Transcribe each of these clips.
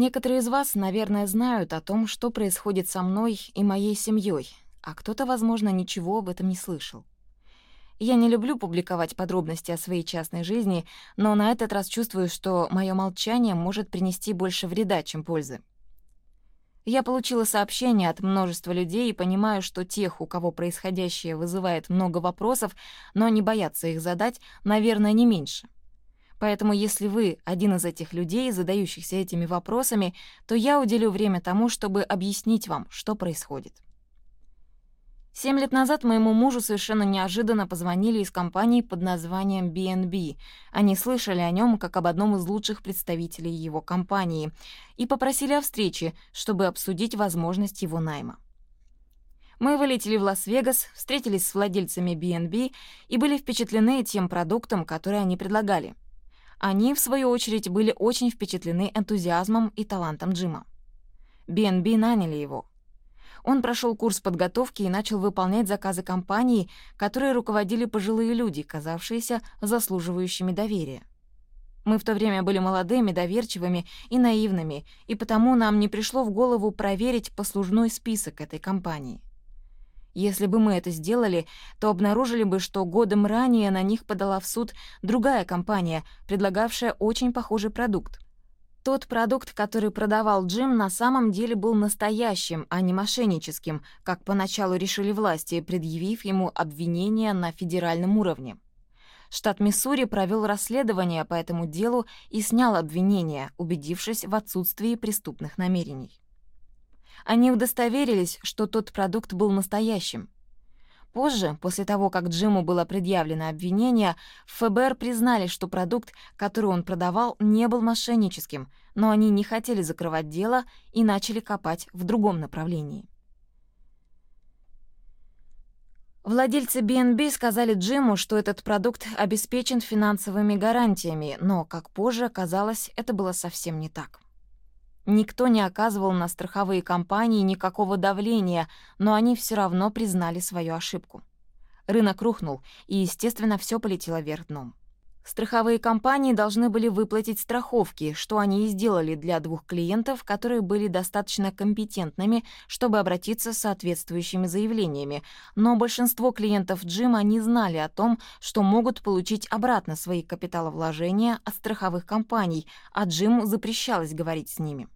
Некоторые из вас, наверное, знают о том, что происходит со мной и моей семьей, а кто-то, возможно, ничего об этом не слышал. Я не люблю публиковать подробности о своей частной жизни, но на этот раз чувствую, что мое молчание может принести больше вреда, чем пользы. Я получила сообщения от множества людей и понимаю, что тех, у кого происходящее вызывает много вопросов, но они боятся их задать, наверное, не меньше. Поэтому если вы один из этих людей, задающихся этими вопросами, то я уделю время тому, чтобы объяснить вам, что происходит. Семь лет назад моему мужу совершенно неожиданно позвонили из компании под названием BNB. Они слышали о нем как об одном из лучших представителей его компании и попросили о встрече, чтобы обсудить возможность его найма. Мы вылетели в Лас-Вегас, встретились с владельцами BNB и были впечатлены тем продуктом, который они предлагали. Они, в свою очередь, были очень впечатлены энтузиазмом и талантом Джима. BNB наняли его, он прошел курс подготовки и начал выполнять заказы компании, которые руководили пожилые люди, казавшиеся заслуживающими доверия. Мы в то время были молодыми, доверчивыми и наивными, и потому нам не пришло в голову проверить послужной список этой компании. Если бы мы это сделали, то обнаружили бы, что годом ранее на них подала в суд другая компания, предлагавшая очень похожий продукт. Тот продукт, который продавал Джим, на самом деле был настоящим, а не мошенническим, как поначалу решили власти, предъявив ему обвинения на федеральном уровне. Штат Миссури провел расследование по этому делу и снял обвинения, убедившись в отсутствии преступных намерений. Они удостоверились, что тот продукт был настоящим — Позже, после того, как Джиму было предъявлено обвинение, ФБР признали, что продукт, который он продавал, не был мошенническим, но они не хотели закрывать дело и начали копать в другом направлении. Владельцы BNB сказали Джиму, что этот продукт обеспечен финансовыми гарантиями, но, как позже оказалось, это было совсем не так. Никто не оказывал на страховые компании никакого давления, но они все равно признали свою ошибку. Рынок рухнул, и, естественно, все полетело вверх дном. Страховые компании должны были выплатить страховки, что они и сделали для двух клиентов, которые были достаточно компетентными, чтобы обратиться с соответствующими заявлениями, но большинство клиентов Джима не знали о том, что могут получить обратно свои капиталовложения от страховых компаний, а Джиму запрещалось говорить с ними.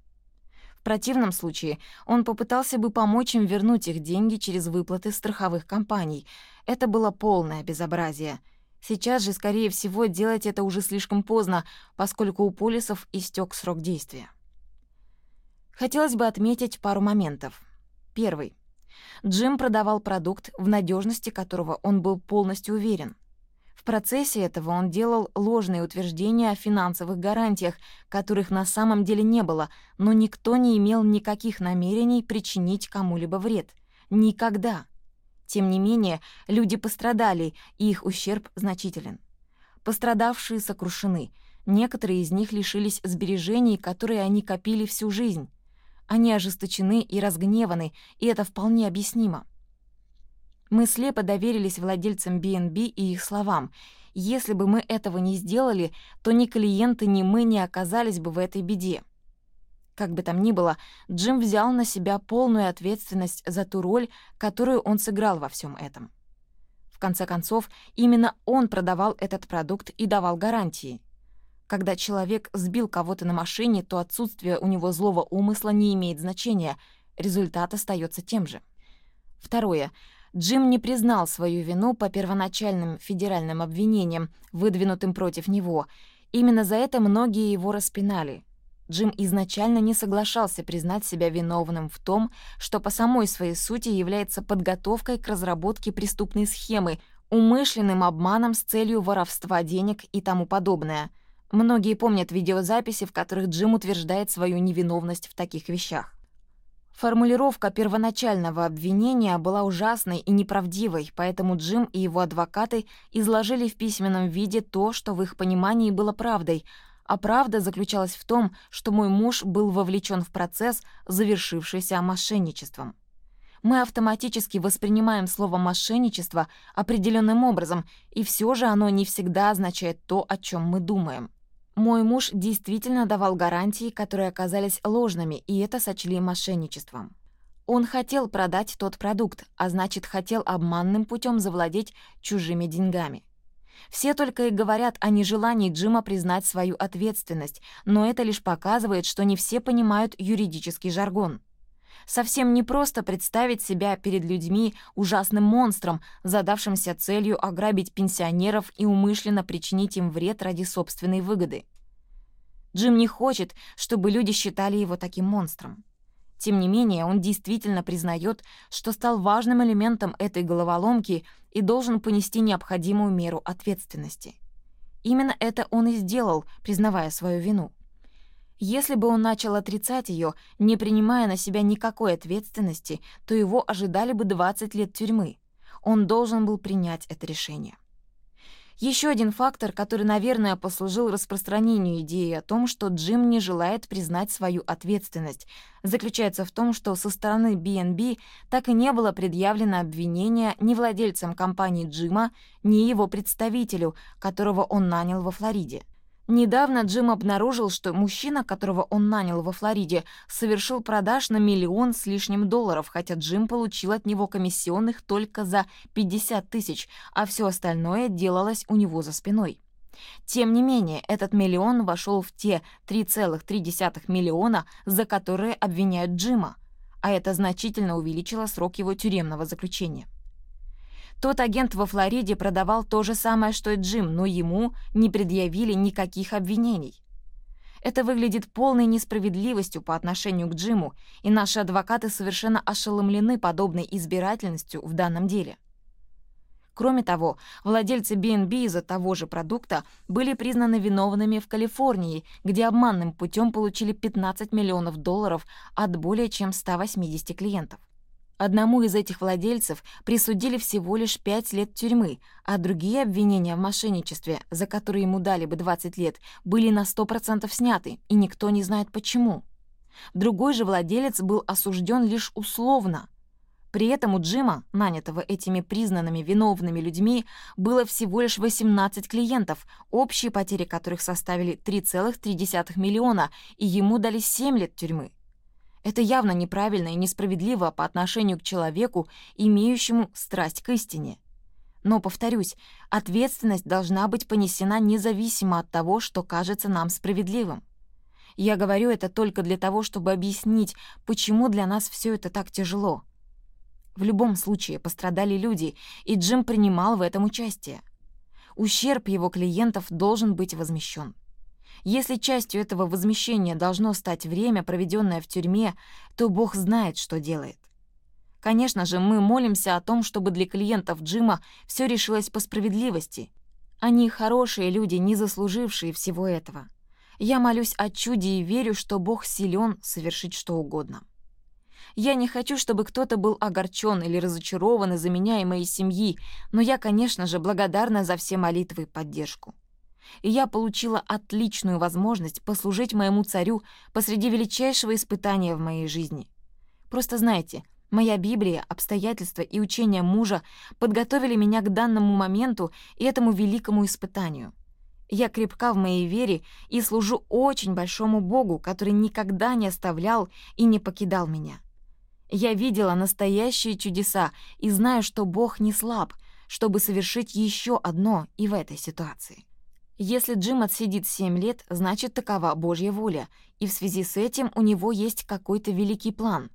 В противном случае он попытался бы помочь им вернуть их деньги через выплаты страховых компаний. Это было полное безобразие — Сейчас же, скорее всего, делать это уже слишком поздно, поскольку у полисов истек срок действия. Хотелось бы отметить пару моментов. Первый. Джим продавал продукт, в надежности которого он был полностью уверен. В процессе этого он делал ложные утверждения о финансовых гарантиях, которых на самом деле не было, но никто не имел никаких намерений причинить кому-либо вред. Никогда. Тем не менее, люди пострадали, и их ущерб значителен. Пострадавшие сокрушены. Некоторые из них лишились сбережений, которые они копили всю жизнь. Они ожесточены и разгневаны, и это вполне объяснимо. Мы слепо доверились владельцам BNB и их словам. Если бы мы этого не сделали, то ни клиенты, ни мы не оказались бы в этой беде. Как бы там ни было, Джим взял на себя полную ответственность за ту роль, которую он сыграл во всем этом. В конце концов, именно он продавал этот продукт и давал гарантии. Когда человек сбил кого-то на машине, то отсутствие у него злого умысла не имеет значения, результат остается тем же. Второе. Джим не признал свою вину по первоначальным федеральным обвинениям, выдвинутым против него. Именно за это многие его распинали — Джим изначально не соглашался признать себя виновным в том, что по самой своей сути является подготовкой к разработке преступной схемы, умышленным обманом с целью воровства денег и тому подобное. Многие помнят видеозаписи, в которых Джим утверждает свою невиновность в таких вещах. Формулировка первоначального обвинения была ужасной и неправдивой, поэтому Джим и его адвокаты изложили в письменном виде то, что в их понимании было правдой — а правда заключалась в том, что мой муж был вовлечен в процесс, завершившийся мошенничеством. Мы автоматически воспринимаем слово «мошенничество» определенным образом, и все же оно не всегда означает то, о чем мы думаем. Мой муж действительно давал гарантии, которые оказались ложными, и это сочли мошенничеством. Он хотел продать тот продукт, а значит, хотел обманным путем завладеть чужими деньгами. Все только и говорят о нежелании Джима признать свою ответственность, но это лишь показывает, что не все понимают юридический жаргон. Совсем непросто представить себя перед людьми ужасным монстром, задавшимся целью ограбить пенсионеров и умышленно причинить им вред ради собственной выгоды. Джим не хочет, чтобы люди считали его таким монстром. Тем не менее, он действительно признает, что стал важным элементом этой головоломки и должен понести необходимую меру ответственности. Именно это он и сделал, признавая свою вину. Если бы он начал отрицать ее, не принимая на себя никакой ответственности, то его ожидали бы 20 лет тюрьмы. Он должен был принять это решение. Еще один фактор, который, наверное, послужил распространению идеи о том, что Джим не желает признать свою ответственность, заключается в том, что со стороны BNB так и не было предъявлено обвинение ни владельцам компании Джима, ни его представителю, которого он нанял во Флориде. Недавно Джим обнаружил, что мужчина, которого он нанял во Флориде, совершил продаж на миллион с лишним долларов, хотя Джим получил от него комиссионных только за 50 тысяч, а все остальное делалось у него за спиной. Тем не менее, этот миллион вошел в те 3,3 миллиона, за которые обвиняют Джима, а это значительно увеличило срок его тюремного заключения. Тот агент во Флориде продавал то же самое, что и Джим, но ему не предъявили никаких обвинений. Это выглядит полной несправедливостью по отношению к Джиму, и наши адвокаты совершенно ошеломлены подобной избирательностью в данном деле. Кроме того, владельцы B&B из-за того же продукта были признаны виновными в Калифорнии, где обманным путем получили 15 миллионов долларов от более чем 180 клиентов. Одному из этих владельцев присудили всего лишь 5 лет тюрьмы, а другие обвинения в мошенничестве, за которые ему дали бы 20 лет, были на 100% сняты, и никто не знает почему. Другой же владелец был осужден лишь условно. При этом у Джима, нанятого этими признанными виновными людьми, было всего лишь 18 клиентов, общие потери которых составили 3,3 миллиона, и ему дали 7 лет тюрьмы. Это явно неправильно и несправедливо по отношению к человеку, имеющему страсть к истине. Но, повторюсь, ответственность должна быть понесена независимо от того, что кажется нам справедливым. Я говорю это только для того, чтобы объяснить, почему для нас все это так тяжело. В любом случае пострадали люди, и Джим принимал в этом участие. Ущерб его клиентов должен быть возмещен. Если частью этого возмещения должно стать время, проведенное в тюрьме, то Бог знает, что делает. Конечно же, мы молимся о том, чтобы для клиентов Джима все решилось по справедливости. Они хорошие люди, не заслужившие всего этого. Я молюсь о чуде и верю, что Бог силен совершить что угодно. Я не хочу, чтобы кто-то был огорчен или разочарован из-за меня и моей семьи, но я, конечно же, благодарна за все молитвы и поддержку и я получила отличную возможность послужить моему царю посреди величайшего испытания в моей жизни. Просто знайте, моя Библия, обстоятельства и учения мужа подготовили меня к данному моменту и этому великому испытанию. Я крепка в моей вере и служу очень большому Богу, который никогда не оставлял и не покидал меня. Я видела настоящие чудеса и знаю, что Бог не слаб, чтобы совершить еще одно и в этой ситуации. Если Джим отсидит 7 лет, значит, такова Божья воля, и в связи с этим у него есть какой-то великий план.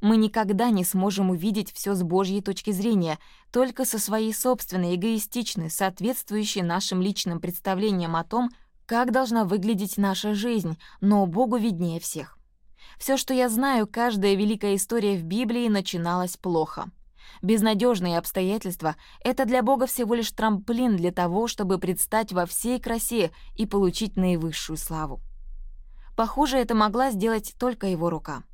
Мы никогда не сможем увидеть все с Божьей точки зрения, только со своей собственной, эгоистичной, соответствующей нашим личным представлениям о том, как должна выглядеть наша жизнь, но Богу виднее всех. Все, что я знаю, каждая великая история в Библии начиналась плохо — Безнадежные обстоятельства — это для Бога всего лишь трамплин для того, чтобы предстать во всей красе и получить наивысшую славу. Похоже, это могла сделать только его рука.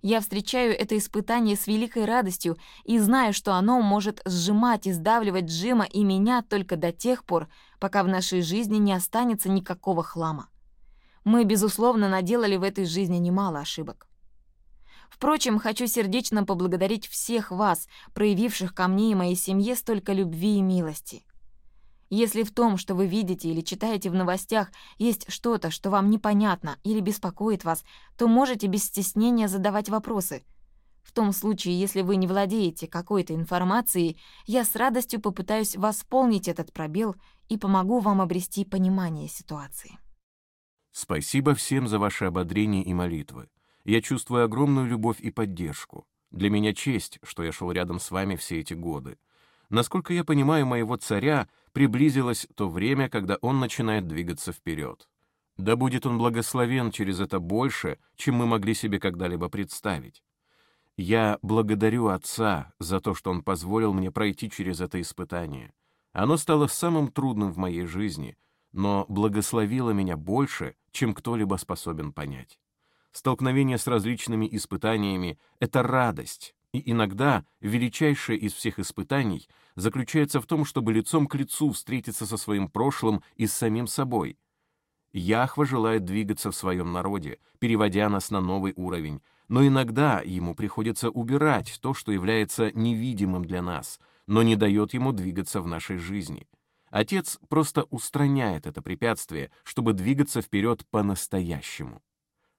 Я встречаю это испытание с великой радостью и знаю, что оно может сжимать и сдавливать Джима и меня только до тех пор, пока в нашей жизни не останется никакого хлама. Мы, безусловно, наделали в этой жизни немало ошибок. Впрочем, хочу сердечно поблагодарить всех вас, проявивших ко мне и моей семье столько любви и милости. Если в том, что вы видите или читаете в новостях, есть что-то, что вам непонятно или беспокоит вас, то можете без стеснения задавать вопросы. В том случае, если вы не владеете какой-то информацией, я с радостью попытаюсь восполнить этот пробел и помогу вам обрести понимание ситуации. Спасибо всем за ваши ободрения и молитвы. Я чувствую огромную любовь и поддержку. Для меня честь, что я шел рядом с вами все эти годы. Насколько я понимаю моего царя, приблизилось то время, когда он начинает двигаться вперед. Да будет он благословен через это больше, чем мы могли себе когда-либо представить. Я благодарю Отца за то, что Он позволил мне пройти через это испытание. Оно стало самым трудным в моей жизни, но благословило меня больше, чем кто-либо способен понять. Столкновение с различными испытаниями — это радость, и иногда величайшее из всех испытаний заключается в том, чтобы лицом к лицу встретиться со своим прошлым и с самим собой. Яхва желает двигаться в своем народе, переводя нас на новый уровень, но иногда ему приходится убирать то, что является невидимым для нас, но не дает ему двигаться в нашей жизни. Отец просто устраняет это препятствие, чтобы двигаться вперед по-настоящему.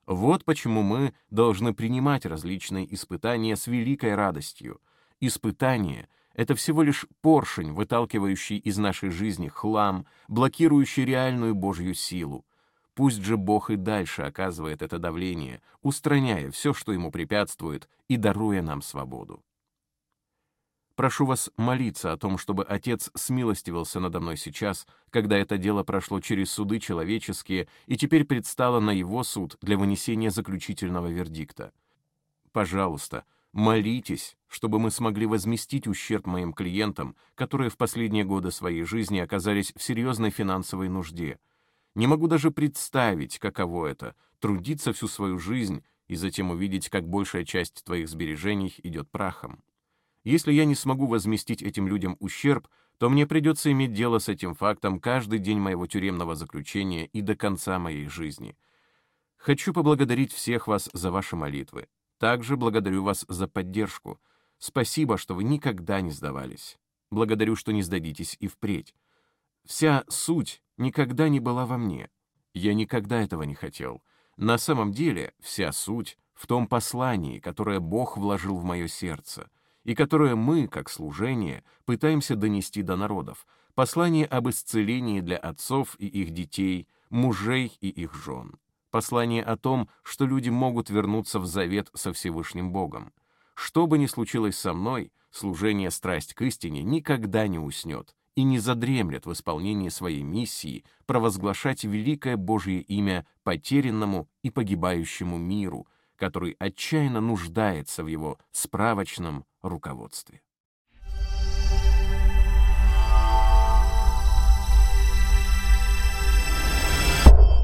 Вот почему мы должны принимать различные испытания с великой радостью. Испытание — это всего лишь поршень, выталкивающий из нашей жизни хлам, блокирующий реальную Божью силу. Пусть же Бог и дальше оказывает это давление, устраняя все, что ему препятствует, и даруя нам свободу. Прошу вас молиться о том, чтобы Отец смилостивился надо мной сейчас, когда это дело прошло через суды человеческие и теперь предстало на его суд для вынесения заключительного вердикта. Пожалуйста, молитесь, чтобы мы смогли возместить ущерб моим клиентам, которые в последние годы своей жизни оказались в серьезной финансовой нужде. Не могу даже представить, каково это — трудиться всю свою жизнь и затем увидеть, как большая часть твоих сбережений идет прахом. Если я не смогу возместить этим людям ущерб, то мне придется иметь дело с этим фактом каждый день моего тюремного заключения и до конца моей жизни. Хочу поблагодарить всех вас за ваши молитвы. Также благодарю вас за поддержку. Спасибо, что вы никогда не сдавались. Благодарю, что не сдадитесь и впредь. Вся суть никогда не была во мне. Я никогда этого не хотел. На самом деле, вся суть в том послании, которое Бог вложил в мое сердце — и которое мы, как служение, пытаемся донести до народов, послание об исцелении для отцов и их детей, мужей и их жен, послание о том, что люди могут вернуться в завет со Всевышним Богом. Что бы ни случилось со мной, служение «Страсть к истине» никогда не уснет и не задремлет в исполнении своей миссии провозглашать великое Божье имя потерянному и погибающему миру — который отчаянно нуждается в его справочном руководстве.